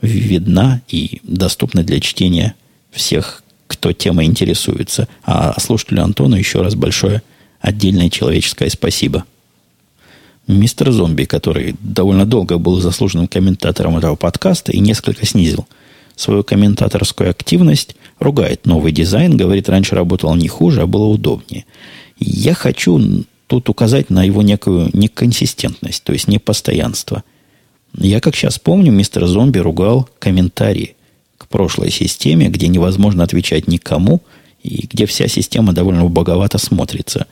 видна и доступна для чтения всех, кто темой интересуется. А слушателю Антону еще раз большое отдельное человеческое спасибо. Мистер Зомби, который довольно долго был заслуженным комментатором этого подкаста и несколько снизил свою комментаторскую активность, ругает новый дизайн, говорит, раньше работал не хуже, а было удобнее. Я хочу тут указать на его некую неконсистентность, то есть непостоянство. Я, как сейчас помню, мистер Зомби ругал комментарии к прошлой системе, где невозможно отвечать никому, и где вся система довольно боговато смотрится.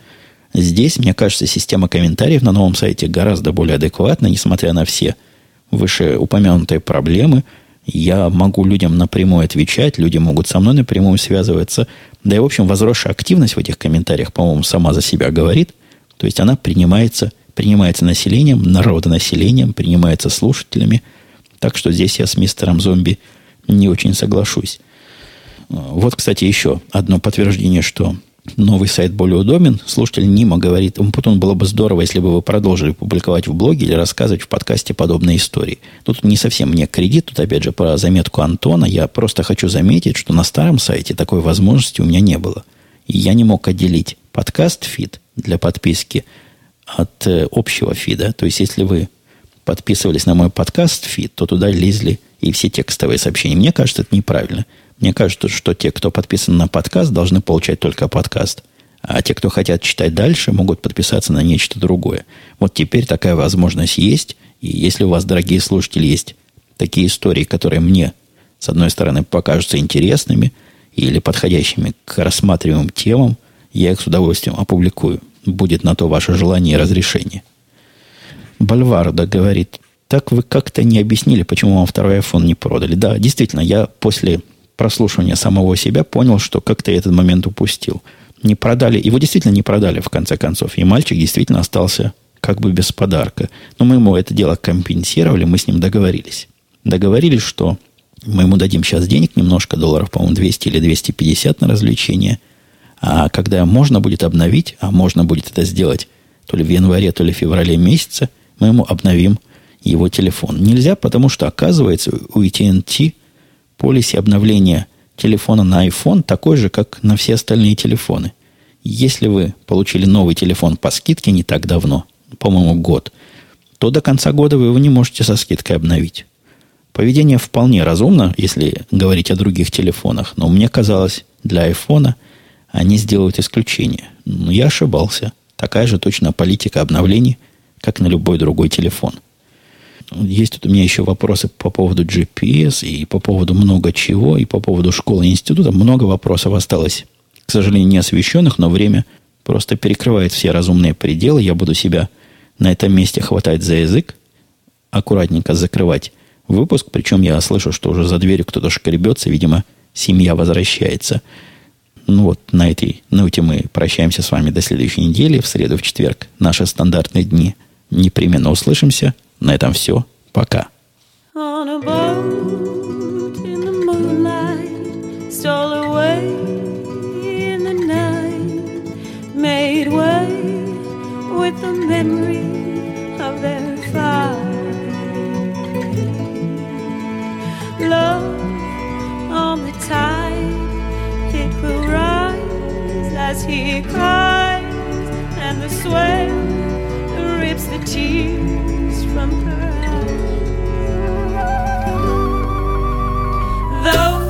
Здесь, мне кажется, система комментариев на новом сайте гораздо более адекватна, несмотря на все вышеупомянутые проблемы. Я могу людям напрямую отвечать, люди могут со мной напрямую связываться. Да и, в общем, возросшая активность в этих комментариях, по-моему, сама за себя говорит – то есть она принимается, принимается населением, народонаселением, принимается слушателями. Так что здесь я с мистером зомби не очень соглашусь. Вот, кстати, еще одно подтверждение, что новый сайт более удобен. Слушатель Нима говорит, потом было бы здорово, если бы вы продолжили публиковать в блоге или рассказывать в подкасте подобные истории. Тут не совсем мне кредит, тут опять же по заметку Антона. Я просто хочу заметить, что на старом сайте такой возможности у меня не было. И я не мог отделить подкаст-фид для подписки от э, общего фида. То есть, если вы подписывались на мой подкаст-фид, то туда лезли и все текстовые сообщения. Мне кажется, это неправильно. Мне кажется, что те, кто подписан на подкаст, должны получать только подкаст. А те, кто хотят читать дальше, могут подписаться на нечто другое. Вот теперь такая возможность есть. И если у вас, дорогие слушатели, есть такие истории, которые мне, с одной стороны, покажутся интересными или подходящими к рассматриваемым темам, я их с удовольствием опубликую. Будет на то ваше желание и разрешение. Бальварда говорит, так вы как-то не объяснили, почему вам второй iPhone не продали. Да, действительно, я после прослушивания самого себя понял, что как-то я этот момент упустил. Не продали, его действительно не продали в конце концов. И мальчик действительно остался как бы без подарка. Но мы ему это дело компенсировали, мы с ним договорились. Договорились, что мы ему дадим сейчас денег, немножко долларов, по-моему, 200 или 250 на развлечение – а когда можно будет обновить, а можно будет это сделать то ли в январе, то ли в феврале месяце, мы ему обновим его телефон. Нельзя, потому что, оказывается, у AT&T полиси обновления телефона на iPhone такой же, как на все остальные телефоны. Если вы получили новый телефон по скидке не так давно, по-моему, год, то до конца года вы его не можете со скидкой обновить. Поведение вполне разумно, если говорить о других телефонах, но мне казалось, для iPhone – они сделают исключение. Но я ошибался. Такая же точно политика обновлений, как на любой другой телефон. Есть тут у меня еще вопросы по поводу GPS и по поводу много чего, и по поводу школы и института. Много вопросов осталось, к сожалению, не освещенных, но время просто перекрывает все разумные пределы. Я буду себя на этом месте хватать за язык, аккуратненько закрывать выпуск. Причем я слышу, что уже за дверью кто-то шкребется. Видимо, семья возвращается. Ну вот на этой ноте мы прощаемся с вами до следующей недели. В среду, в четверг наши стандартные дни непременно услышимся. На этом все. Пока. On a boat in the moonlight, stole away in the night, made way with the memory of their fire. Love on the tide. will rise as he cries, and the sweat rips the tears from her eyes. Those